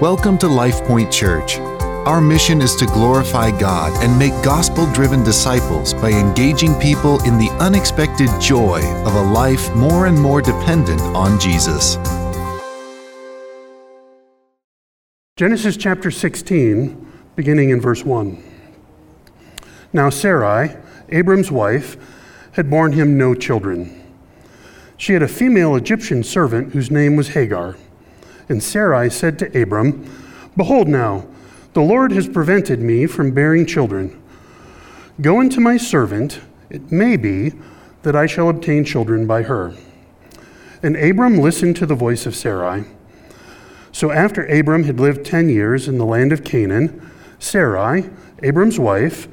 Welcome to LifePoint Church. Our mission is to glorify God and make gospel driven disciples by engaging people in the unexpected joy of a life more and more dependent on Jesus. Genesis chapter 16, beginning in verse 1. Now Sarai, Abram's wife, had borne him no children. She had a female Egyptian servant whose name was Hagar. And Sarai said to Abram, Behold now, the Lord has prevented me from bearing children. Go into my servant, it may be that I shall obtain children by her. And Abram listened to the voice of Sarai. So after Abram had lived ten years in the land of Canaan, Sarai, Abram's wife,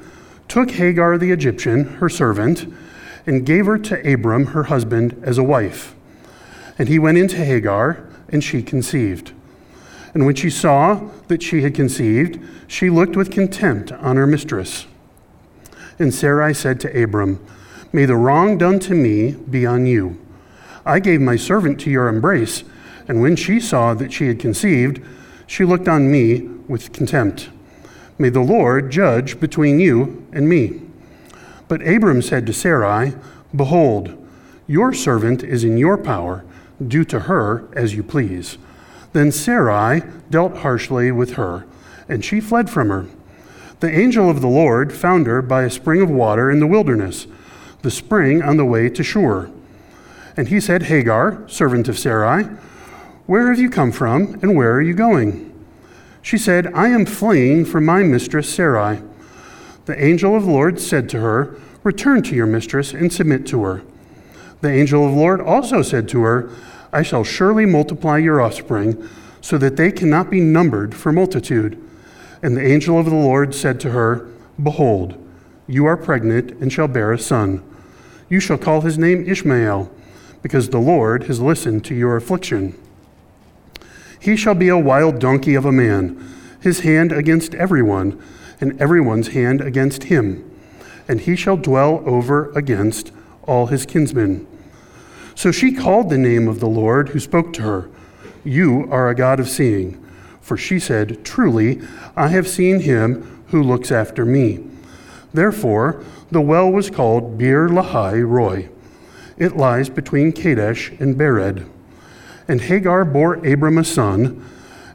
took Hagar the Egyptian, her servant, and gave her to Abram, her husband, as a wife. And he went into Hagar and she conceived. And when she saw that she had conceived, she looked with contempt on her mistress. And Sarai said to Abram, May the wrong done to me be on you. I gave my servant to your embrace, and when she saw that she had conceived, she looked on me with contempt. May the Lord judge between you and me. But Abram said to Sarai, Behold, your servant is in your power do to her as you please. Then Sarai dealt harshly with her, and she fled from her. The angel of the Lord found her by a spring of water in the wilderness, the spring on the way to Shur. And he said, Hagar, servant of Sarai, where have you come from, and where are you going? She said, I am fleeing from my mistress Sarai. The angel of the Lord said to her, Return to your mistress and submit to her. The angel of the Lord also said to her, I shall surely multiply your offspring, so that they cannot be numbered for multitude. And the angel of the Lord said to her, Behold, you are pregnant and shall bear a son. You shall call his name Ishmael, because the Lord has listened to your affliction. He shall be a wild donkey of a man, his hand against everyone, and everyone's hand against him. And he shall dwell over against all his kinsmen. So she called the name of the Lord who spoke to her, You are a God of seeing. For she said, Truly, I have seen him who looks after me. Therefore, the well was called Beer Lahai Roi. It lies between Kadesh and Bered. And Hagar bore Abram a son,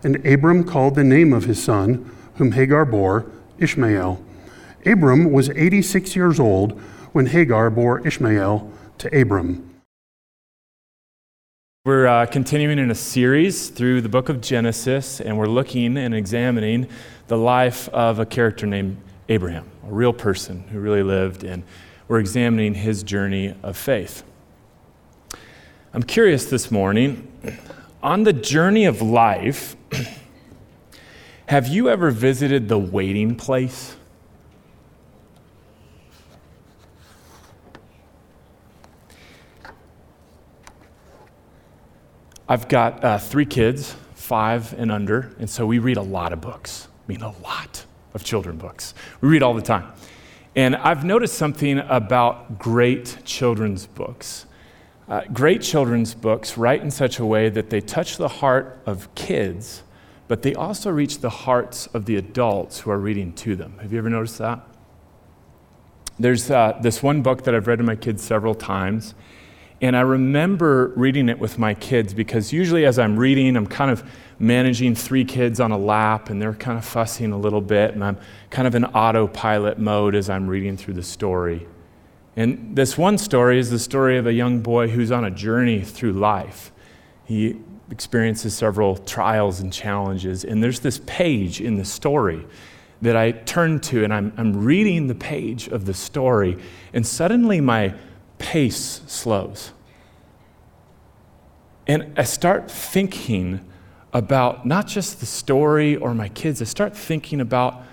and Abram called the name of his son, whom Hagar bore, Ishmael. Abram was 86 years old when Hagar bore Ishmael to Abram. We're uh, continuing in a series through the book of Genesis, and we're looking and examining the life of a character named Abraham, a real person who really lived, and we're examining his journey of faith. I'm curious this morning on the journey of life, have you ever visited the waiting place? I've got uh, three kids, five and under, and so we read a lot of books. I mean, a lot of children books. We read all the time. And I've noticed something about great children's books. Uh, great children's books write in such a way that they touch the heart of kids, but they also reach the hearts of the adults who are reading to them. Have you ever noticed that? There's uh, this one book that I've read to my kids several times, and I remember reading it with my kids because usually, as I'm reading, I'm kind of managing three kids on a lap and they're kind of fussing a little bit, and I'm kind of in autopilot mode as I'm reading through the story. And this one story is the story of a young boy who's on a journey through life. He experiences several trials and challenges, and there's this page in the story that I turn to, and I'm, I'm reading the page of the story, and suddenly my pace slows. And I start thinking about not just the story or my kids, I start thinking about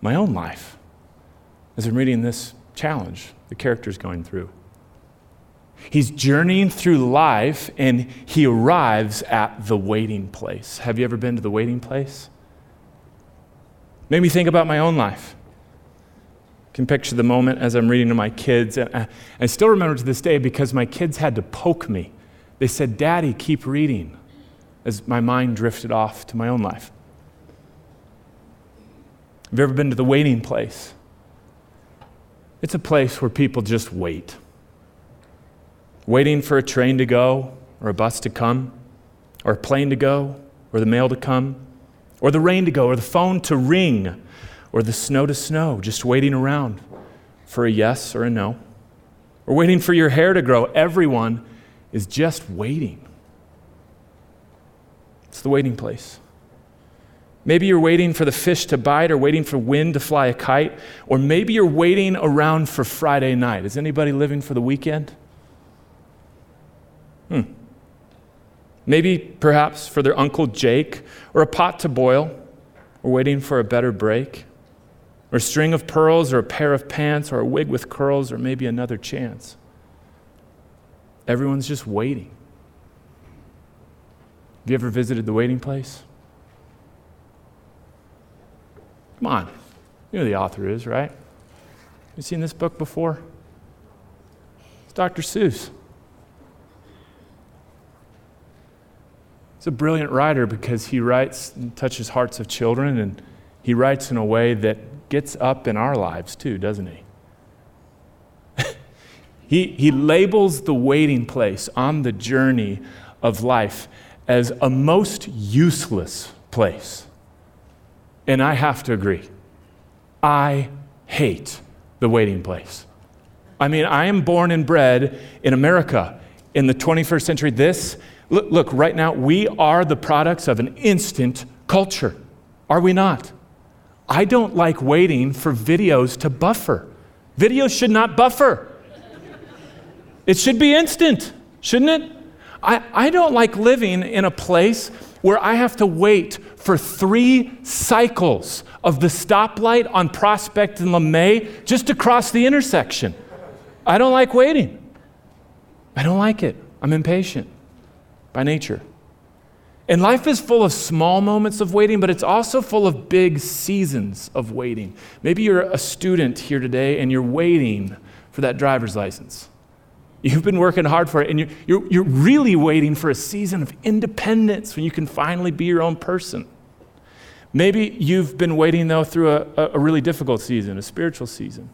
my own life as I'm reading this challenge the character's going through. He's journeying through life and he arrives at the waiting place. Have you ever been to the waiting place? Made me think about my own life can picture the moment as I'm reading to my kids. And I still remember to this day because my kids had to poke me. They said, Daddy, keep reading, as my mind drifted off to my own life. Have you ever been to the waiting place? It's a place where people just wait. Waiting for a train to go, or a bus to come, or a plane to go, or the mail to come, or the rain to go, or the phone to ring, or the snow to snow, just waiting around for a yes or a no, or waiting for your hair to grow. Everyone is just waiting. It's the waiting place. Maybe you're waiting for the fish to bite or waiting for wind to fly a kite, or maybe you're waiting around for Friday night. Is anybody living for the weekend? Hmm. Maybe perhaps for their Uncle Jake, or a pot to boil, or waiting for a better break, or a string of pearls, or a pair of pants, or a wig with curls, or maybe another chance. Everyone's just waiting. Have you ever visited the waiting place? Come on. You know who the author is, right? You seen this book before? It's Dr. Seuss. He's a brilliant writer because he writes and touches hearts of children, and he writes in a way that gets up in our lives too, doesn't he? He, he labels the waiting place on the journey of life as a most useless place. And I have to agree. I hate the waiting place. I mean, I am born and bred in America in the 21st century. This, look, look, right now, we are the products of an instant culture, are we not? I don't like waiting for videos to buffer. Videos should not buffer. It should be instant, shouldn't it? I, I don't like living in a place where I have to wait for three cycles of the stoplight on Prospect and LeMay just to cross the intersection. I don't like waiting. I don't like it. I'm impatient by nature. And life is full of small moments of waiting, but it's also full of big seasons of waiting. Maybe you're a student here today and you're waiting for that driver's license. You've been working hard for it, and you're, you're, you're really waiting for a season of independence when you can finally be your own person. Maybe you've been waiting, though, through a, a really difficult season, a spiritual season.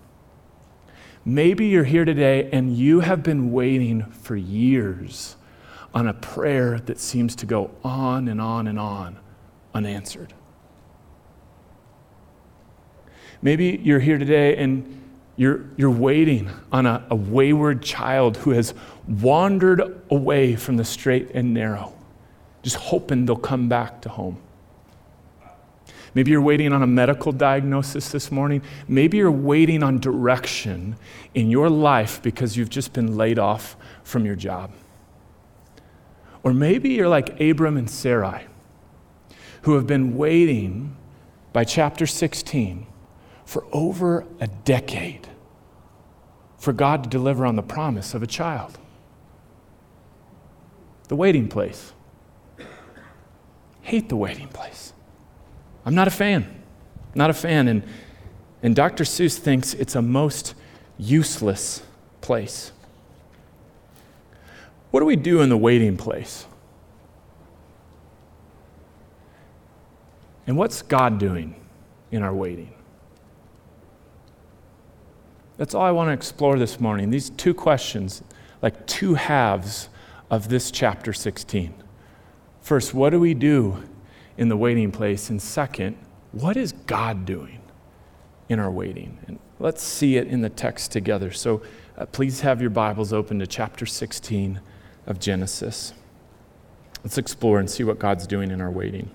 Maybe you're here today and you have been waiting for years on a prayer that seems to go on and on and on unanswered. Maybe you're here today and you're, you're waiting on a, a wayward child who has wandered away from the straight and narrow, just hoping they'll come back to home. Maybe you're waiting on a medical diagnosis this morning. Maybe you're waiting on direction in your life because you've just been laid off from your job. Or maybe you're like Abram and Sarai, who have been waiting by chapter 16 for over a decade for God to deliver on the promise of a child. The waiting place. Hate the waiting place. I'm not a fan. Not a fan. And, and Dr. Seuss thinks it's a most useless place. What do we do in the waiting place? And what's God doing in our waiting? That's all I want to explore this morning. These two questions, like two halves of this chapter 16. First, what do we do in the waiting place? And second, what is God doing in our waiting? And let's see it in the text together. So uh, please have your Bibles open to chapter 16 of Genesis. Let's explore and see what God's doing in our waiting.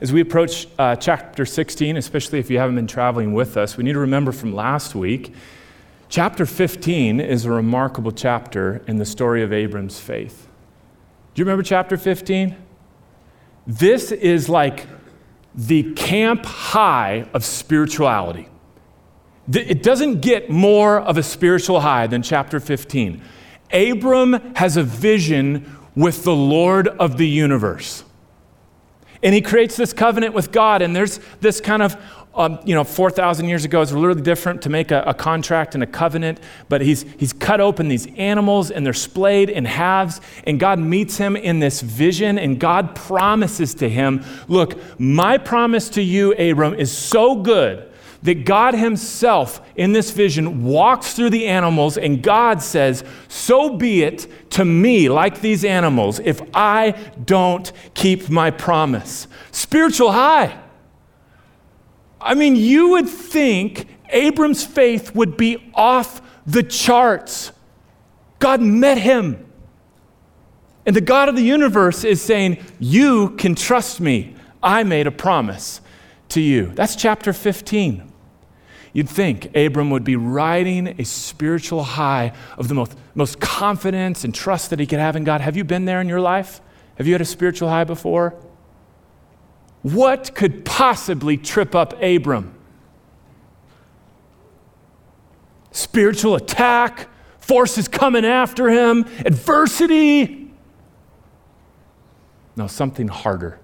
As we approach uh, chapter 16, especially if you haven't been traveling with us, we need to remember from last week, chapter 15 is a remarkable chapter in the story of Abram's faith. Do you remember chapter 15? This is like the camp high of spirituality. It doesn't get more of a spiritual high than chapter 15. Abram has a vision with the Lord of the universe. And he creates this covenant with God, and there's this kind of um, you know, 4,000 years ago, it's literally different to make a, a, contract and a covenant, but he's, he's cut open these animals and they're splayed in halves, and God meets him in this vision, and God promises to him, Look, my promise to you, Abram, is so good that God Himself in this vision walks through the animals, and God says, So be it to me, like these animals, if I don't keep my promise. Spiritual high. I mean, you would think Abram's faith would be off the charts. God met him. And the God of the universe is saying, You can trust me. I made a promise to you. That's chapter 15. You'd think Abram would be riding a spiritual high of the most, most confidence and trust that he could have in God. Have you been there in your life? Have you had a spiritual high before? What could possibly trip up Abram? Spiritual attack, forces coming after him, adversity. No, something harder.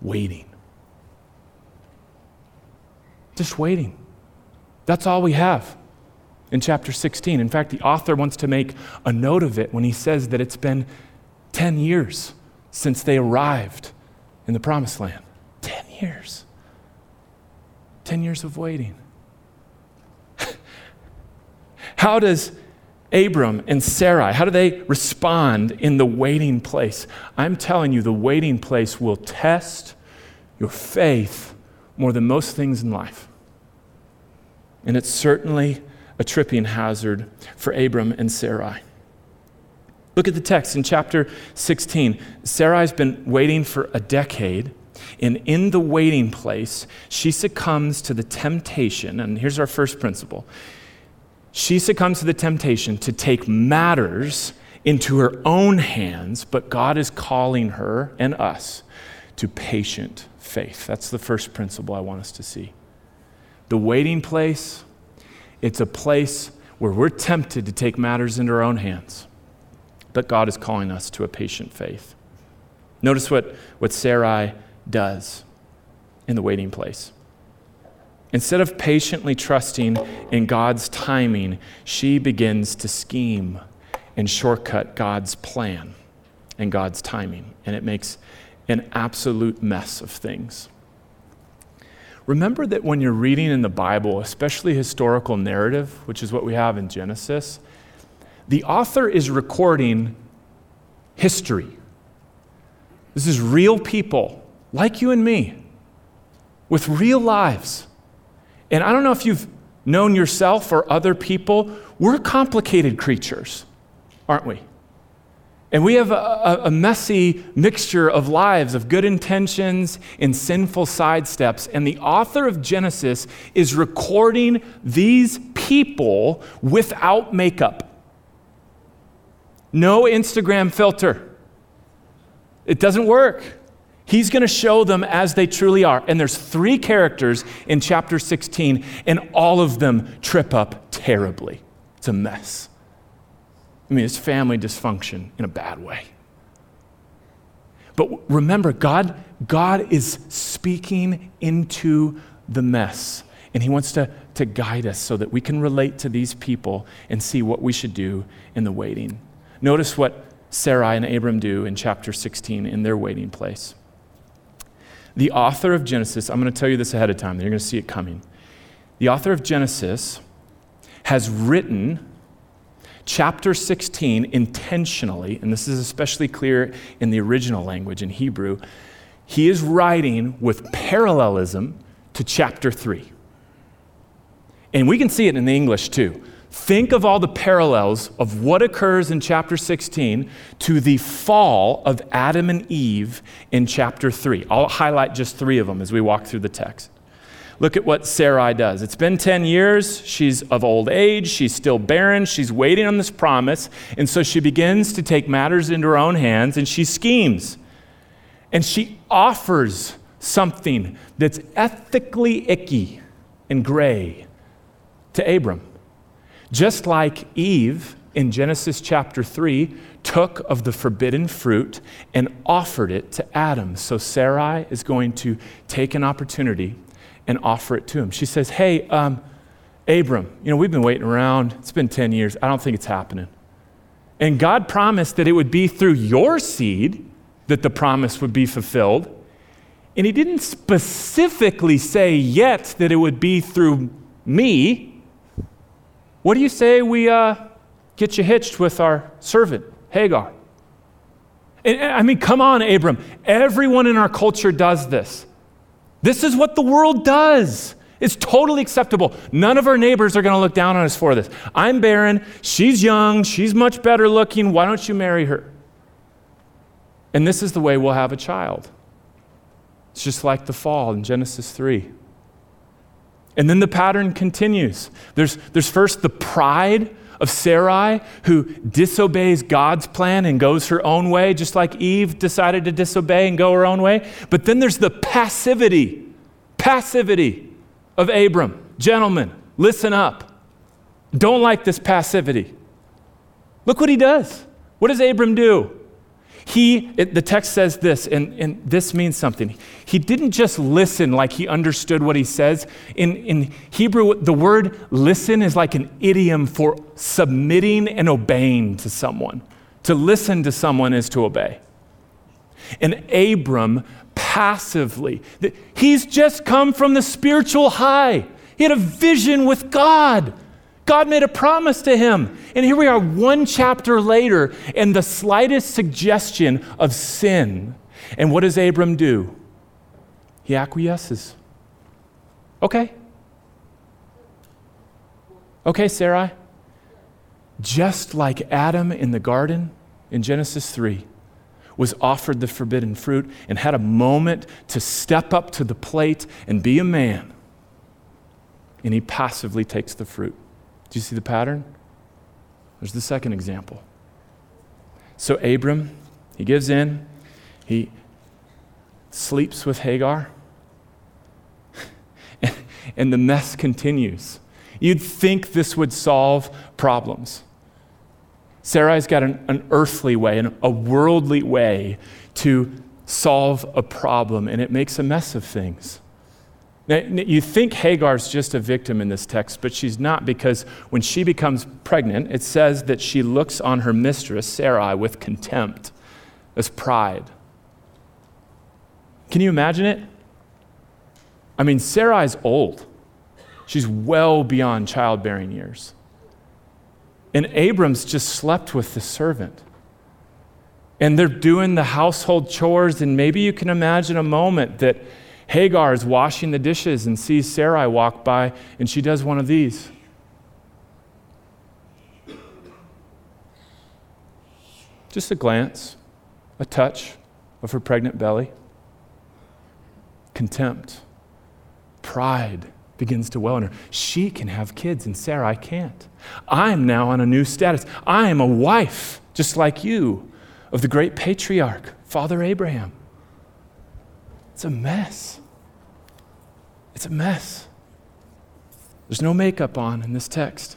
Waiting. Just waiting. That's all we have in chapter 16. In fact, the author wants to make a note of it when he says that it's been 10 years since they arrived in the promised land. 10 years. 10 years of waiting. how does Abram and Sarai, how do they respond in the waiting place? I'm telling you, the waiting place will test your faith more than most things in life. And it's certainly a tripping hazard for Abram and Sarai. Look at the text in chapter 16. Sarai's been waiting for a decade, and in the waiting place, she succumbs to the temptation. And here's our first principle she succumbs to the temptation to take matters into her own hands, but God is calling her and us to patient faith. That's the first principle I want us to see. The waiting place, it's a place where we're tempted to take matters into our own hands. But God is calling us to a patient faith. Notice what, what Sarai does in the waiting place. Instead of patiently trusting in God's timing, she begins to scheme and shortcut God's plan and God's timing. And it makes an absolute mess of things. Remember that when you're reading in the Bible, especially historical narrative, which is what we have in Genesis, the author is recording history. This is real people like you and me with real lives. And I don't know if you've known yourself or other people, we're complicated creatures, aren't we? And we have a, a, messy mixture of lives, of good intentions and sinful sidesteps. And the author of Genesis is recording these people without makeup. No Instagram filter. It doesn't work. He's going to show them as they truly are. And there's three characters in chapter 16, and all of them trip up terribly. It's a mess. I mean, it's family dysfunction in a bad way. But remember, God, God is speaking into the mess. And He wants to, to guide us so that we can relate to these people and see what we should do in the waiting. Notice what Sarai and Abram do in chapter 16 in their waiting place. The author of Genesis, I'm going to tell you this ahead of time, you're going to see it coming. The author of Genesis has written chapter 16 intentionally, and this is especially clear in the original language in Hebrew. He is writing with parallelism to chapter 3. And we can see it in the English too. Think of all the parallels of what occurs in chapter 16 to the fall of Adam and Eve in chapter 3. I'll highlight just three of them as we walk through the text. Look at what Sarai does. It's been 10 years. She's of old age. She's still barren. She's waiting on this promise. And so she begins to take matters into her own hands and she schemes. And she offers something that's ethically icky and gray to Abram. Just like Eve in Genesis chapter 3 took of the forbidden fruit and offered it to Adam. So Sarai is going to take an opportunity and offer it to him. She says, Hey, um, Abram, you know, we've been waiting around. It's been 10 years. I don't think it's happening. And God promised that it would be through your seed that the promise would be fulfilled. And He didn't specifically say yet that it would be through me. What do you say we uh, get you hitched with our servant, Hagar? And, I mean, come on, Abram. Everyone in our culture does this. This is what the world does. It's totally acceptable. None of our neighbors are going to look down on us for this. I'm barren. She's young. She's much better looking. Why don't you marry her? And this is the way we'll have a child. It's just like the fall in Genesis 3. And then the pattern continues. There's, there's first the pride of Sarai, who disobeys God's plan and goes her own way, just like Eve decided to disobey and go her own way. But then there's the passivity, passivity of Abram. Gentlemen, listen up. Don't like this passivity. Look what he does. What does Abram do? He, it, the text says this, and, and this means something. He didn't just listen like he understood what he says. In, in Hebrew, the word listen is like an idiom for submitting and obeying to someone. To listen to someone is to obey. And Abram passively. He's just come from the spiritual high. He had a vision with God. God made a promise to him. And here we are, one chapter later, and the slightest suggestion of sin. And what does Abram do? He acquiesces. Okay. Okay, Sarai. Just like Adam in the garden in Genesis 3, was offered the forbidden fruit and had a moment to step up to the plate and be a man. And he passively takes the fruit. Do you see the pattern? There's the second example. So Abram, he gives in, he sleeps with Hagar, and the mess continues. You'd think this would solve problems. Sarai's got an, an earthly way, an, a worldly way to solve a problem, and it makes a mess of things. Now, you think Hagar's just a victim in this text, but she's not because when she becomes pregnant, it says that she looks on her mistress, Sarai, with contempt, as pride. Can you imagine it? I mean, Sarai's old. She's well beyond childbearing years. And Abram's just slept with the servant. And they're doing the household chores, and maybe you can imagine a moment that Hagar is washing the dishes and sees Sarai walk by, and she does one of these. Just a glance, a touch of her pregnant belly. Contempt, pride begins to well in her. She can have kids, and Sarai can't. I'm now on a new status. I am a wife, just like you, of the great patriarch, Father Abraham. It's a mess. It's a mess. There's no makeup on in this text.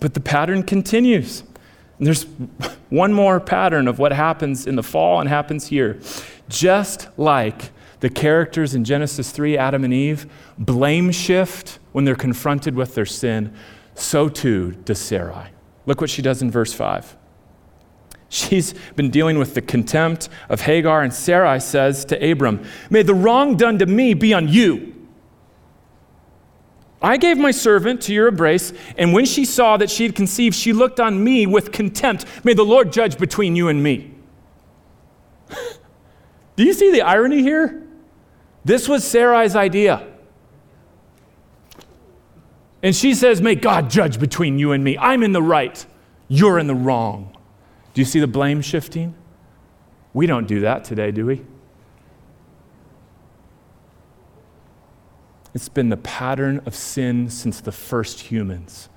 But the pattern continues. And there's one more pattern of what happens in the fall and happens here. Just like the characters in Genesis 3, Adam and Eve, blame shift when they're confronted with their sin, so too does Sarai. Look what she does in verse 5. She's been dealing with the contempt of Hagar, and Sarai says to Abram, May the wrong done to me be on you. I gave my servant to your embrace, and when she saw that she had conceived, she looked on me with contempt. May the Lord judge between you and me. Do you see the irony here? This was Sarai's idea. And she says, May God judge between you and me. I'm in the right, you're in the wrong. Do you see the blame shifting? We don't do that today, do we? It's been the pattern of sin since the first humans.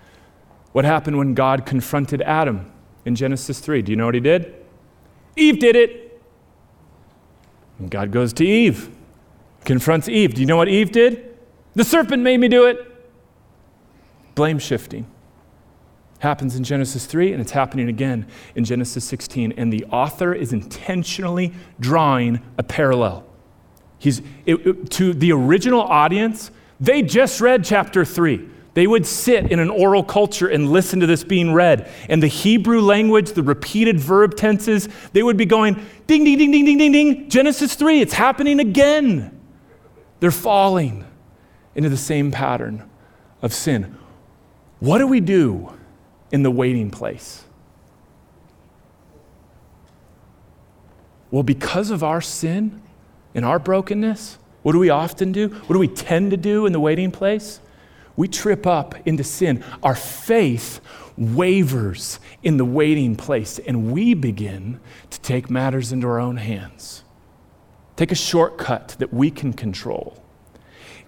What happened when God confronted Adam in Genesis 3? Do you know what he did? Eve did it. And God goes to Eve confronts Eve. Do you know what Eve did? The serpent made me do it. Blame shifting. Happens in Genesis 3 and it's happening again in Genesis 16 and the author is intentionally drawing a parallel. He's it, it, to the original audience, they just read chapter 3. They would sit in an oral culture and listen to this being read. And the Hebrew language, the repeated verb tenses, they would be going ding, ding, ding, ding, ding, ding, ding. Genesis 3, it's happening again. They're falling into the same pattern of sin. What do we do in the waiting place? Well, because of our sin and our brokenness, what do we often do? What do we tend to do in the waiting place? We trip up into sin. Our faith wavers in the waiting place, and we begin to take matters into our own hands. Take a shortcut that we can control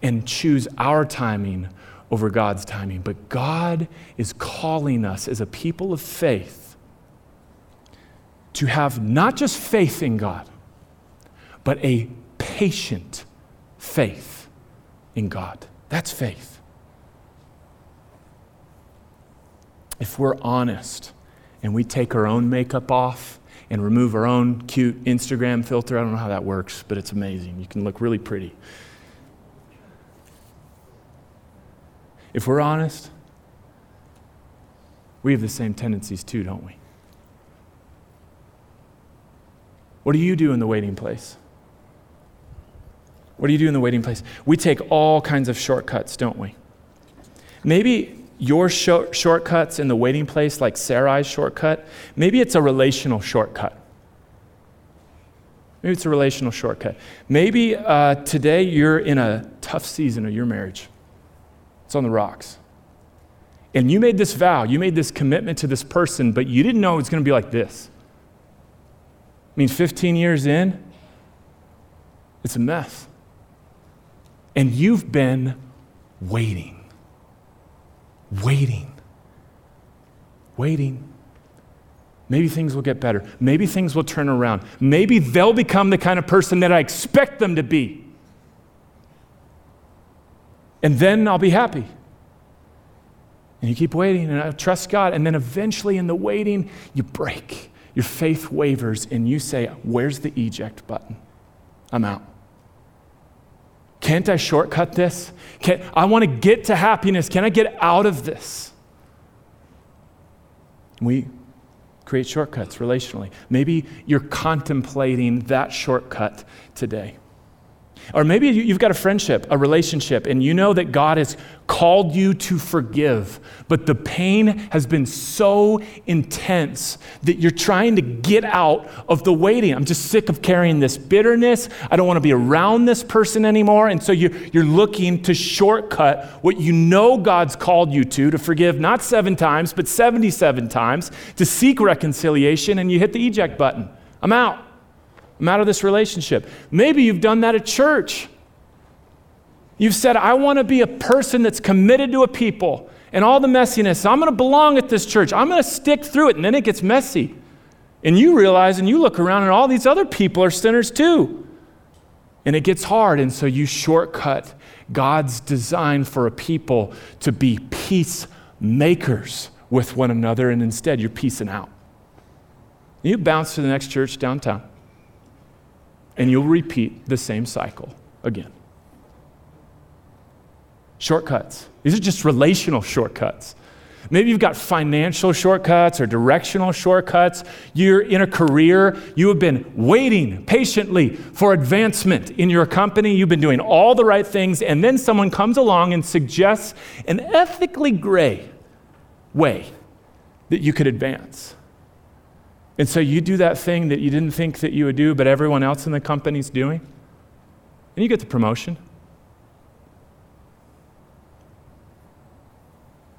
and choose our timing over God's timing. But God is calling us as a people of faith to have not just faith in God, but a patient faith in God. That's faith. If we're honest and we take our own makeup off and remove our own cute Instagram filter, I don't know how that works, but it's amazing. You can look really pretty. If we're honest, we have the same tendencies too, don't we? What do you do in the waiting place? What do you do in the waiting place? We take all kinds of shortcuts, don't we? Maybe your short- shortcuts in the waiting place, like Sarai's shortcut, maybe it's a relational shortcut. Maybe it's a relational shortcut. Maybe uh, today you're in a tough season of your marriage. It's on the rocks. And you made this vow, you made this commitment to this person, but you didn't know it was going to be like this. I mean, 15 years in, it's a mess. And you've been waiting, waiting, waiting. Maybe things will get better. Maybe things will turn around. Maybe they'll become the kind of person that I expect them to be and then I'll be happy. And you keep waiting, and I trust God. And then eventually, in the waiting, you break. Your faith wavers, and you say, Where's the eject button? I'm out. Can't I shortcut this? Can't, I want to get to happiness. Can I get out of this? We create shortcuts relationally. Maybe you're contemplating that shortcut today. Or maybe you've got a friendship, a relationship, and you know that God has called you to forgive, but the pain has been so intense that you're trying to get out of the waiting. I'm just sick of carrying this bitterness. I don't want to be around this person anymore. And so you, you're looking to shortcut what you know God's called you to, to forgive not seven times, but 77 times, to seek reconciliation, and you hit the eject button. I'm out. I'm out of this relationship. Maybe you've done that at church. You've said, I want to be a person that's committed to a people and all the messiness. I'm going to belong at this church. I'm going to stick through it. And then it gets messy. And you realize and you look around and all these other people are sinners too. And it gets hard. And so you shortcut God's design for a people to be peacemakers with one another. And instead, you're piecing out. You bounce to the next church downtown and you'll repeat the same cycle again. Shortcuts. These are just relational shortcuts. Maybe you've got financial shortcuts or directional shortcuts. You're in a career, you have been waiting patiently for advancement in your company. You've been doing all the right things, and then someone comes along and suggests an ethically gray way that you could advance. And so you do that thing that you didn't think that you would do, but everyone else in the company's doing, and you get the promotion.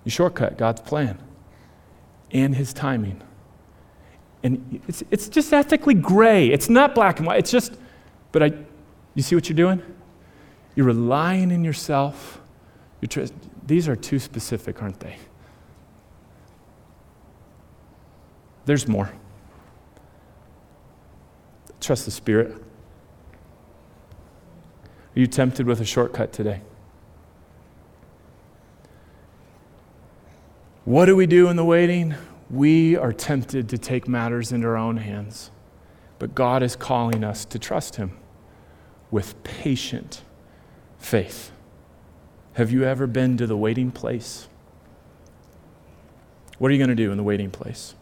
You shortcut God's plan and his timing. And it's, it's just ethically gray. It's not black and white. It's just, but I, you see what you're doing? You're relying in yourself. You're tr- these are too specific, aren't they? There's more. Trust the Spirit. Are you tempted with a shortcut today? What do we do in the waiting? We are tempted to take matters into our own hands. But God is calling us to trust Him with patient faith. Have you ever been to the waiting place? What are you going to do in the waiting place?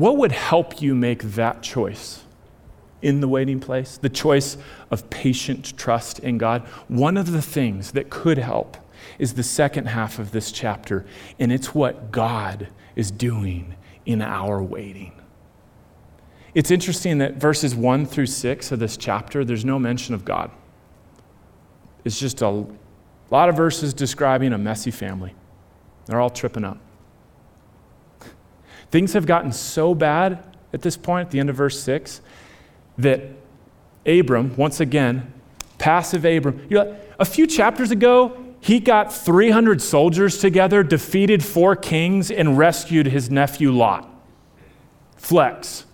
What would help you make that choice in the waiting place? The choice of patient trust in God? One of the things that could help is the second half of this chapter, and it's what God is doing in our waiting. It's interesting that verses 1 through 6 of this chapter, there's no mention of God. It's just a lot of verses describing a messy family. They're all tripping up. Things have gotten so bad at this point, at the end of verse 6, that Abram, once again, passive Abram, you know, a few chapters ago, he got 300 soldiers together, defeated four kings, and rescued his nephew Lot. Flex.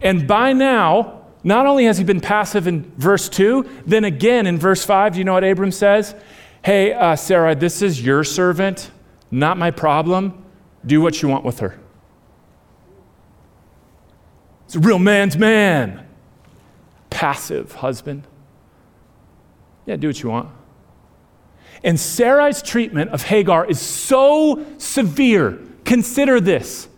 And by now, not only has he been passive in verse 2, then again in verse 5, do you know what Abram says? Hey, uh, Sarah, this is your servant, not my problem. Do what you want with her. It's a real man's man. Passive husband. Yeah, do what you want. And Sarai's treatment of Hagar is so severe. Consider this.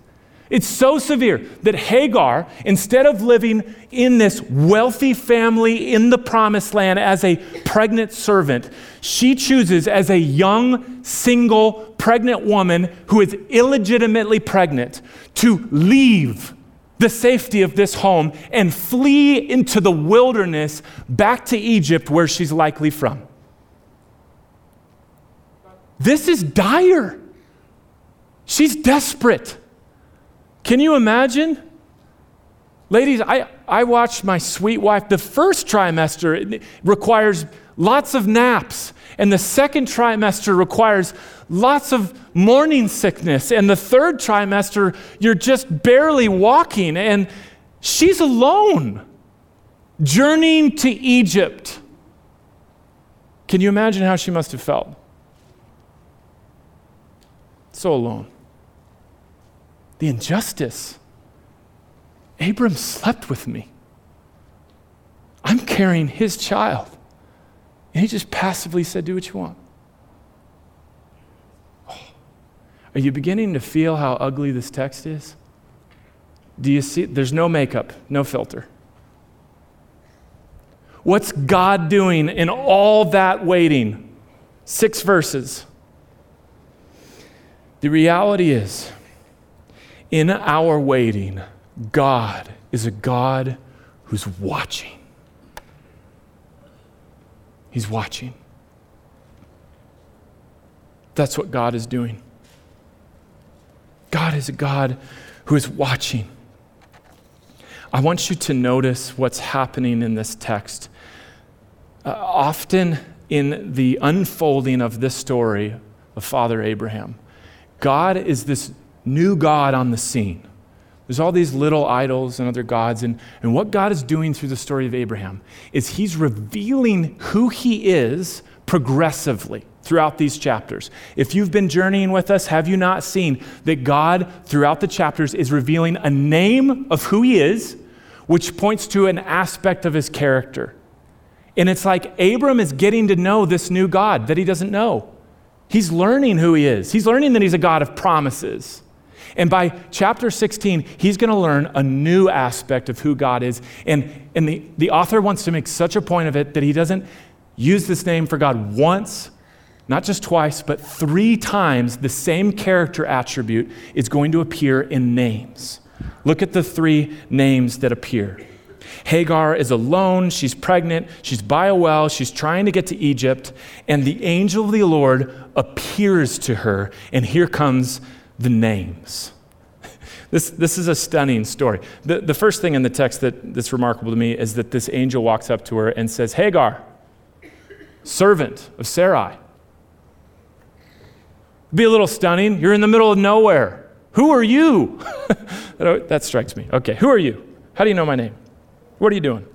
It's so severe that Hagar, instead of living in this wealthy family in the promised land as a pregnant servant, she chooses as a young, single, pregnant woman who is illegitimately pregnant to leave the safety of this home and flee into the wilderness back to Egypt, where she's likely from. This is dire. She's desperate. Can you imagine? Ladies, I, I watched my sweet wife. The first trimester requires lots of naps, and the second trimester requires lots of morning sickness, and the third trimester, you're just barely walking, and she's alone, journeying to Egypt. Can you imagine how she must have felt? So alone the injustice. Abram slept with me. I'm carrying his child. And he just passively said, Do what you want. Oh. Are you beginning to feel how ugly this text is? Do you see? There's no makeup, no filter. What's God doing in all that waiting? Six verses. The reality is, in our waiting, God is a God who's watching. He's watching. That's what God is doing. God is a God who is watching. I want you to notice what's happening in this text. Uh, often in the unfolding of this story of Father Abraham, God is this new God on the scene. There's all these little idols and other gods. And, and what God is doing through the story of Abraham is he's revealing who he is progressively throughout these chapters. If you've been journeying with us, have you not seen that God, throughout the chapters, is revealing a name of who he is, which points to an aspect of his character? And it's like Abram is getting to know this new God that he doesn't know. He's learning who he is, he's learning that he's a God of promises. And by chapter 16, he's going to learn a new aspect of who God is. And, and the, the author wants to make such a point of it that he doesn't use this name for God once, not just twice, but three times the same character attribute is going to appear in names. Look at the three names that appear. Hagar is alone, she's pregnant, she's by a well, she's trying to get to Egypt, and the angel of the Lord appears to her, and here comes the names. This, this is a stunning story. The, the first thing in the text that, that's remarkable to me is that this angel walks up to her and says, Hagar, servant of Sarai. Be a little stunning. You're in the middle of nowhere. Who are you? that strikes me. Okay, who are you? How do you know my name? What are you doing?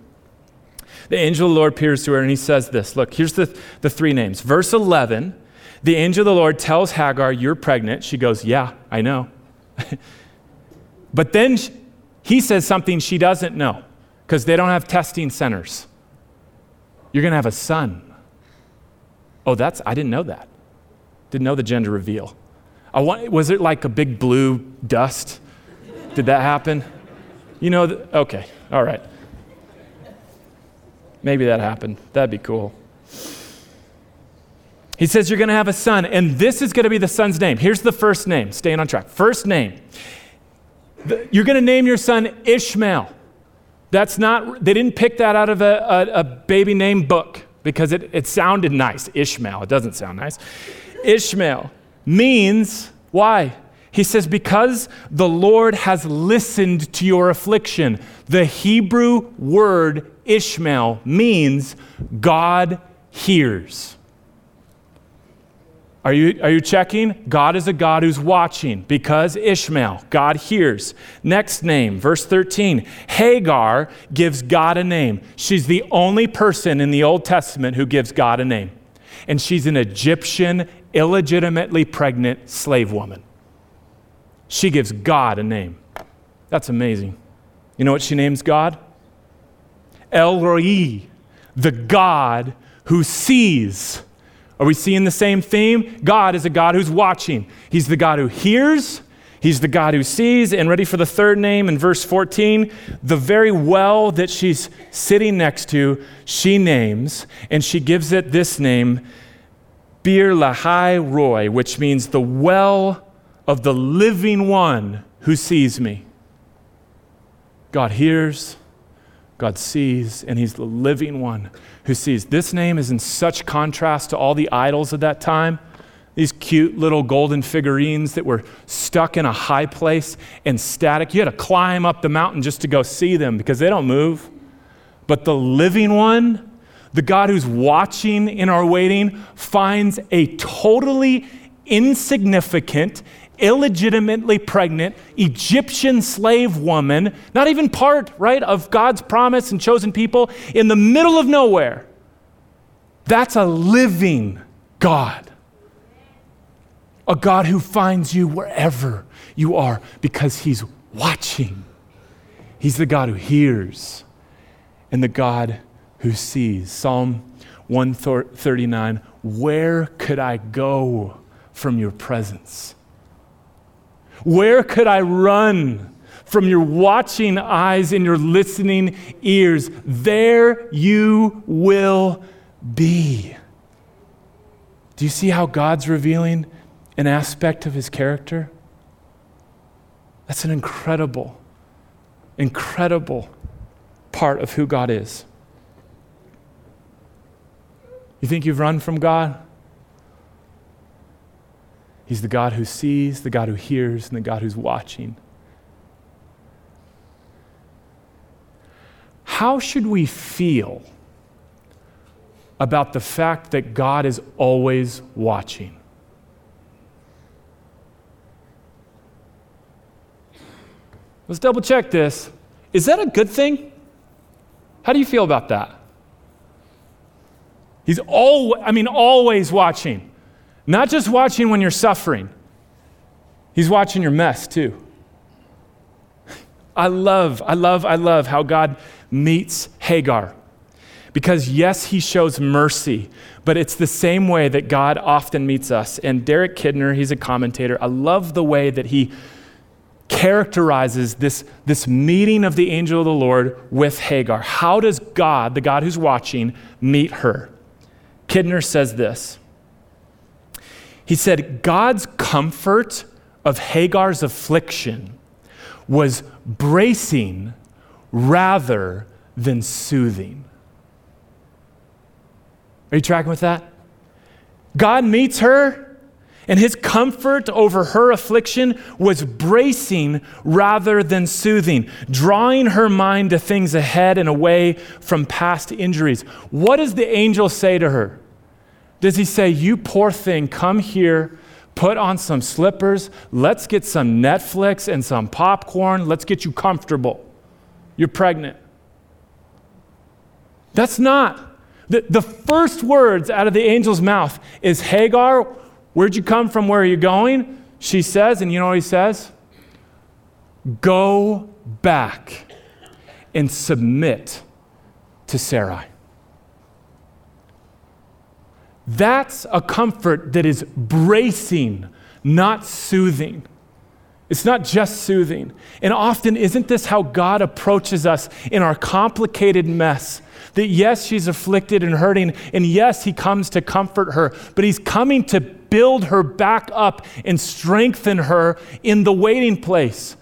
The angel of the Lord appears to her and he says this Look, here's the, the three names. Verse 11 The angel of the Lord tells Hagar, You're pregnant. She goes, Yeah, I know. but then he says something she doesn't know because they don't have testing centers. You're going to have a son. Oh, that's, I didn't know that. Didn't know the gender reveal. I want, was it like a big blue dust? Did that happen? You know, okay, all right. Maybe that happened. That'd be cool. He says, You're going to have a son, and this is going to be the son's name. Here's the first name, staying on track. First name. You're going to name your son Ishmael. That's not, they didn't pick that out of a, a, a baby name book because it, it sounded nice. Ishmael, it doesn't sound nice. Ishmael means, why? He says, because the Lord has listened to your affliction. The Hebrew word Ishmael means God hears. Are you, are you checking? God is a God who's watching because Ishmael, God hears. Next name, verse 13. Hagar gives God a name. She's the only person in the Old Testament who gives God a name. And she's an Egyptian, illegitimately pregnant slave woman. She gives God a name. That's amazing. You know what she names God? El Roi, the God who sees. Are we seeing the same theme? God is a God who's watching. He's the God who hears, He's the God who sees. And ready for the third name in verse 14, the very well that she's sitting next to, she names, and she gives it this name, Bir Lahai Roi, which means the well of the living one who sees me. God hears, God sees, and He's the living one who sees. This name is in such contrast to all the idols of that time. These cute little golden figurines that were stuck in a high place and static. You had to climb up the mountain just to go see them because they don't move. But the living one, the God who's watching in our waiting, finds a totally insignificant illegitimately pregnant Egyptian slave woman, not even part, right, of God's promise and chosen people, in the middle of nowhere. That's a living God. A God who finds you wherever you are because He's watching. He's the God who hears and the God who sees. Psalm 139 Where could I go from your presence? Where could I run from your watching eyes and your listening ears? There you will be. Do you see how God's revealing an aspect of his character? That's an incredible, incredible part of who God is. You think you've run from God? He's the God who sees, the God who hears, and the God who's watching. How should we feel about the fact that God is always watching? Let's double check this. Is that a good thing? How do you feel about that? He's always, I mean, always watching. Not just watching when you're suffering, He's watching your mess too. I love, I love, I love how God meets Hagar. Because, yes, he shows mercy, but it's the same way that God often meets us. And Derek Kidner, he's a commentator. I love the way that he characterizes this, this meeting of the angel of the Lord with Hagar. How does God, the God who's watching, meet her? Kidner says this he said, God's comfort of Hagar's affliction was bracing rather than soothing. Are you tracking with that? God meets her, and his comfort over her affliction was bracing rather than soothing, drawing her mind to things ahead and away from past injuries. What does the angel say to her? Does he say, You poor thing, come here, put on some slippers, let's get some Netflix and some popcorn, let's get you comfortable? You're pregnant. That's not. The, the first words out of the angel's mouth is Hagar, Where'd you come from? Where are you going? She says, and you know what he says? Go back and submit to Sarai. That's a comfort that is bracing, not soothing. It's not just soothing. And often, isn't this how God approaches us in our complicated mess? That yes, she's afflicted and hurting, and yes, He comes to comfort her, but He's coming to build her back up and strengthen her in the waiting place.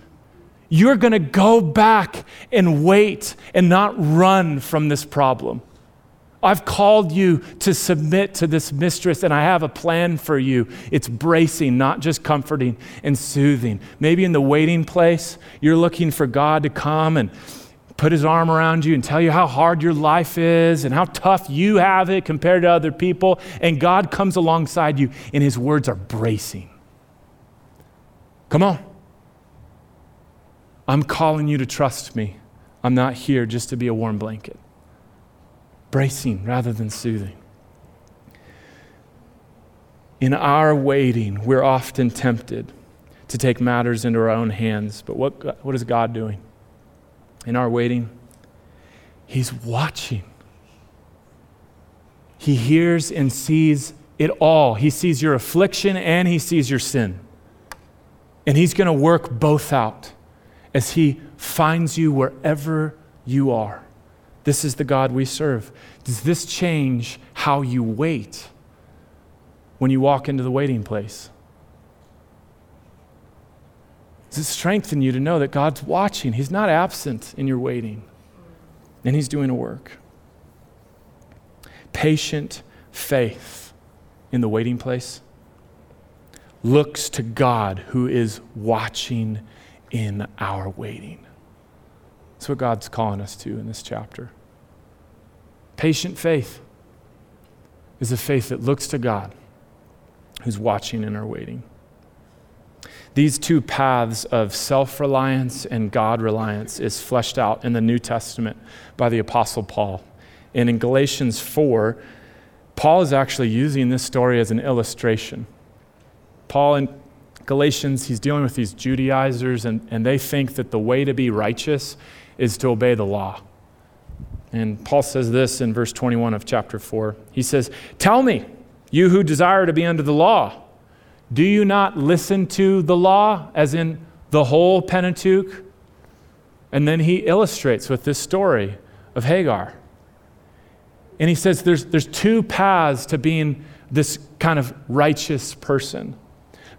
You're going to go back and wait and not run from this problem. I've called you to submit to this mistress, and I have a plan for you. It's bracing, not just comforting and soothing. Maybe in the waiting place, you're looking for God to come and put his arm around you and tell you how hard your life is and how tough you have it compared to other people. And God comes alongside you, and his words are bracing. Come on. I'm calling you to trust me. I'm not here just to be a warm blanket bracing rather than soothing. In our waiting, we're often tempted to take matters into our own hands. But what, what is God doing? In our waiting, He's watching. He hears and sees it all. He sees your affliction and He sees your sin. And He's going to work both out as He finds you wherever you are. This is the God we serve. Does this change how you wait when you walk into the waiting place? Does it strengthen you to know that God's watching? He's not absent in your waiting, and He's doing a work. Patient faith in the waiting place looks to God who is watching in our waiting. That's what God's calling us to in this chapter. Patient faith is a faith that looks to God, who's watching and are waiting. These two paths of self reliance and God reliance is fleshed out in the New Testament by the Apostle Paul. And in Galatians 4, Paul is actually using this story as an illustration. Paul in Galatians, he's dealing with these Judaizers, and, and they think that the way to be righteous is to obey the law. And Paul says this in verse 21 of chapter 4. He says, Tell me, you who desire to be under the law, do you not listen to the law, as in the whole Pentateuch? And then he illustrates with this story of Hagar. And he says there's, there's two paths to being this kind of righteous person.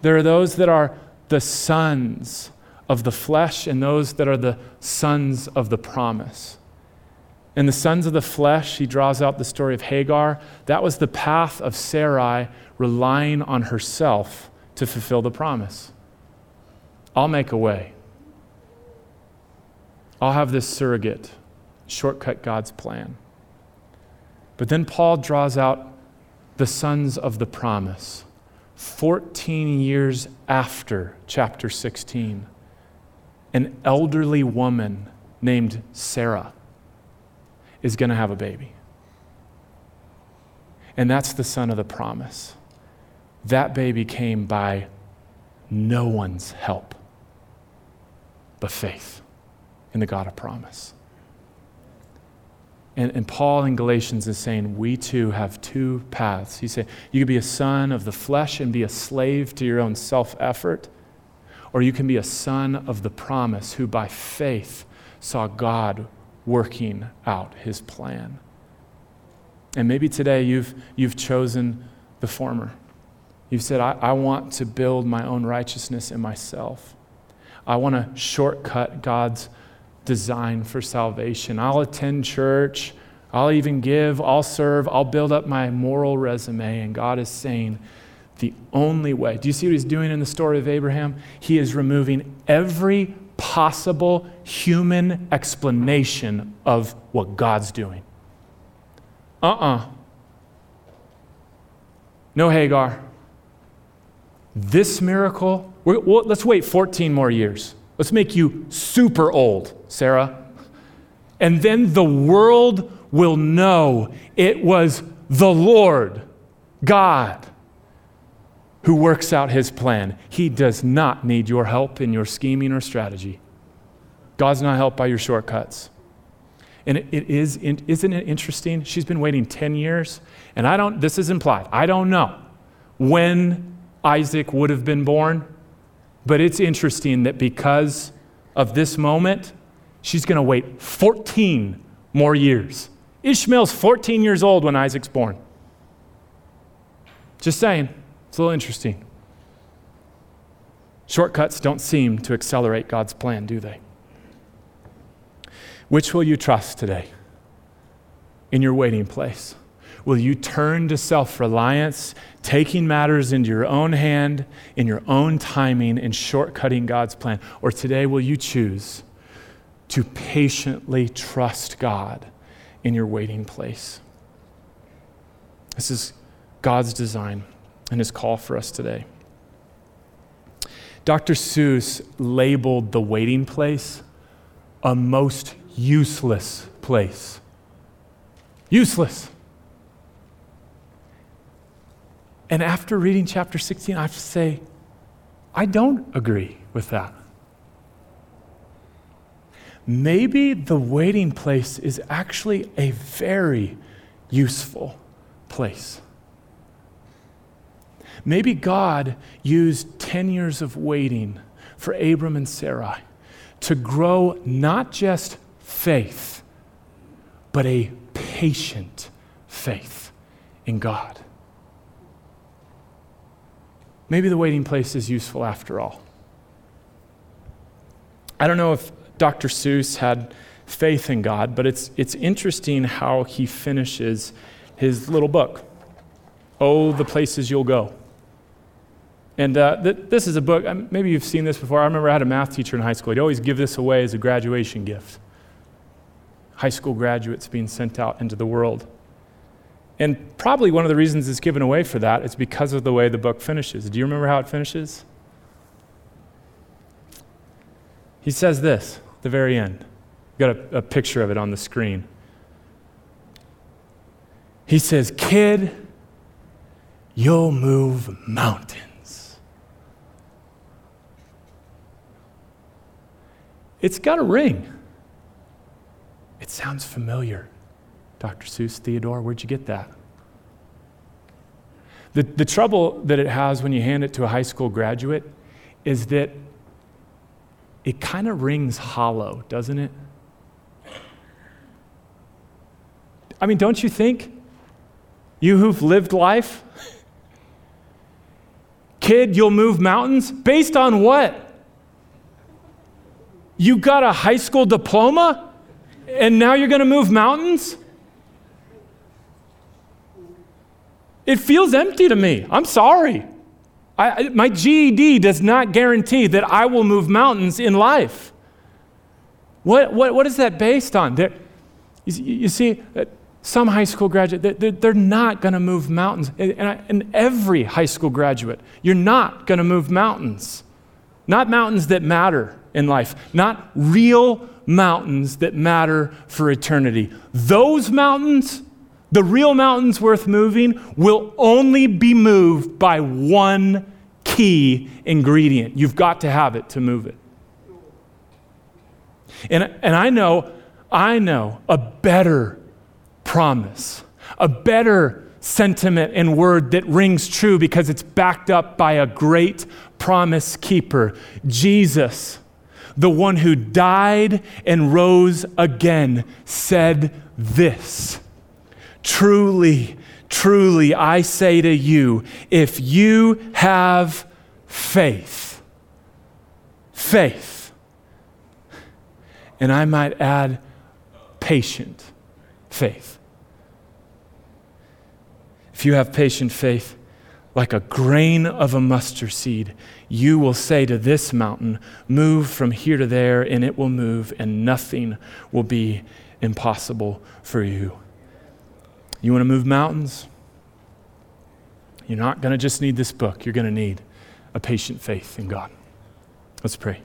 There are those that are the sons of the flesh and those that are the sons of the promise. And the sons of the flesh, he draws out the story of Hagar. That was the path of Sarai relying on herself to fulfill the promise. I'll make a way. I'll have this surrogate shortcut God's plan. But then Paul draws out the sons of the promise 14 years after chapter 16 an elderly woman named Sarah is going to have a baby. And that's the son of the promise. That baby came by no one's help but faith in the God of promise. And, and, Paul in Galatians is saying, we too have two paths. He said, you could be a son of the flesh and be a slave to your own self effort, or you can be a son of the promise who by faith saw God working out his plan. And maybe today you've, you've chosen the former. You've said, I, I want to build my own righteousness in myself. I want to shortcut God's design for salvation. I'll attend church. I'll even give. I'll serve. I'll build up my moral resume. And God is saying, the only way. Do you see what he's doing in the story of Abraham? He is removing every possible human explanation of what God's doing. Uh uh-uh. uh No Hagar. This miracle, let's wait 14 more years. Let's make you super old, Sarah. And then the world will know it was the Lord, God, who works out his plan. He does not need your help in your scheming or strategy. God's not helped by your shortcuts. And it, it is, isn't it interesting? She's been waiting 10 years, and I don't, this is implied, I don't know when Isaac would have been born, but it's interesting that because of this moment, she's going to wait 14 more years. Ishmael's 14 years old when Isaac's born. Just saying, it's a little interesting. Shortcuts don't seem to accelerate God's plan, do they? Which will you trust today in your waiting place? Will you turn to self reliance, taking matters into your own hand, in your own timing, and shortcutting God's plan? Or today, will you choose to patiently trust God in your waiting place? This is God's design and his call for us today. Dr. Seuss labeled the waiting place a most useless place. Useless. And after reading chapter 16, I have to say, I don't agree with that. Maybe the waiting place is actually a very useful place. Maybe God used 10 years of waiting for Abram and Sarai to grow not just faith, but a patient faith in God. Maybe the waiting place is useful after all. I don't know if Dr. Seuss had faith in God, but it's, it's interesting how he finishes his little book, Oh, the Places You'll Go. And uh, th- this is a book, um, maybe you've seen this before. I remember I had a math teacher in high school. He'd always give this away as a graduation gift. High school graduates being sent out into the world. And probably one of the reasons it's given away for that is because of the way the book finishes. Do you remember how it finishes? He says this the very end. Got a, a picture of it on the screen. He says, Kid, you'll move mountains. It's got a ring. It sounds familiar. Dr. Seuss, Theodore, where'd you get that? The, the trouble that it has when you hand it to a high school graduate is that it kind of rings hollow, doesn't it? I mean, don't you think? You who've lived life? Kid, you'll move mountains? Based on what? You got a high school diploma and now you're going to move mountains? It feels empty to me. I'm sorry. I, my GED does not guarantee that I will move mountains in life. What, what, what is that based on? you, you, see, uh, some high school graduate, they're, they're not going to move mountains. And, I, and every high school graduate, you're not going to move mountains. Not mountains that matter in life, not real mountains that matter for eternity. Those mountains, the real mountains worth moving, will only be moved by one key ingredient. You've got to have it to move it. And, and I know, I know a better promise, a better sentiment and word that rings true because it's backed up by a great promise keeper, Jesus the one who died and rose again, said this Truly, truly, I say to you, if you have faith, faith, and I might add, patient faith. If you have patient faith, like a grain of a mustard seed, you will say to this mountain, Move from here to there, and it will move, and nothing will be impossible for you. You want to move mountains? You're not going to just need this book, you're going to need a patient faith in God. Let's pray.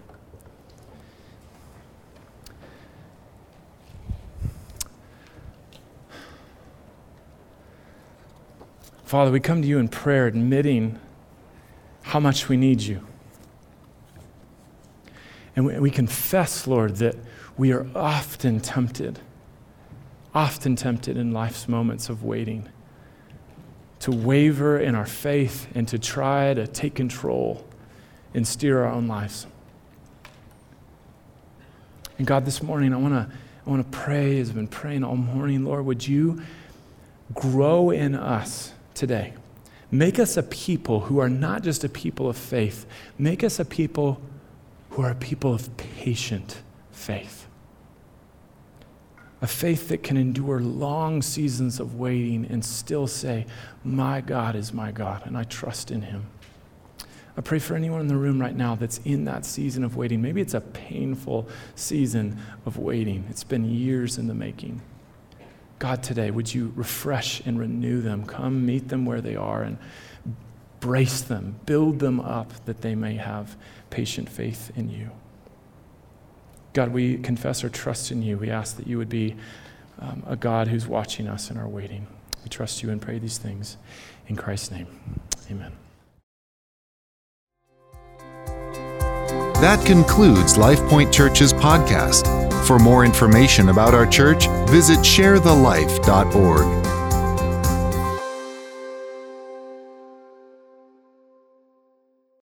Father, we come to you in prayer admitting how much we need you. And we, we confess, Lord, that we are often tempted, often tempted in life's moments of waiting to waver in our faith and to try to take control and steer our own lives. And God, this morning I want to I want to pray as I've been praying all morning, Lord, would you grow in us today? Make us a people who are not just a people of faith. Make us a people who are a people of patient faith. A faith that can endure long seasons of waiting and still say, My God is my God, and I trust in him. I pray for anyone in the room right now that's in that season of waiting. Maybe it's a painful season of waiting, it's been years in the making. God, today, would you refresh and renew them? Come meet them where they are and brace them, build them up that they may have patient faith in you. God, we confess our trust in you. We ask that you would be um, a God who's watching us in our waiting. We trust you and pray these things in Christ's name. Amen. That concludes LifePoint Church's podcast. For more information about our church, visit sharethelife.org.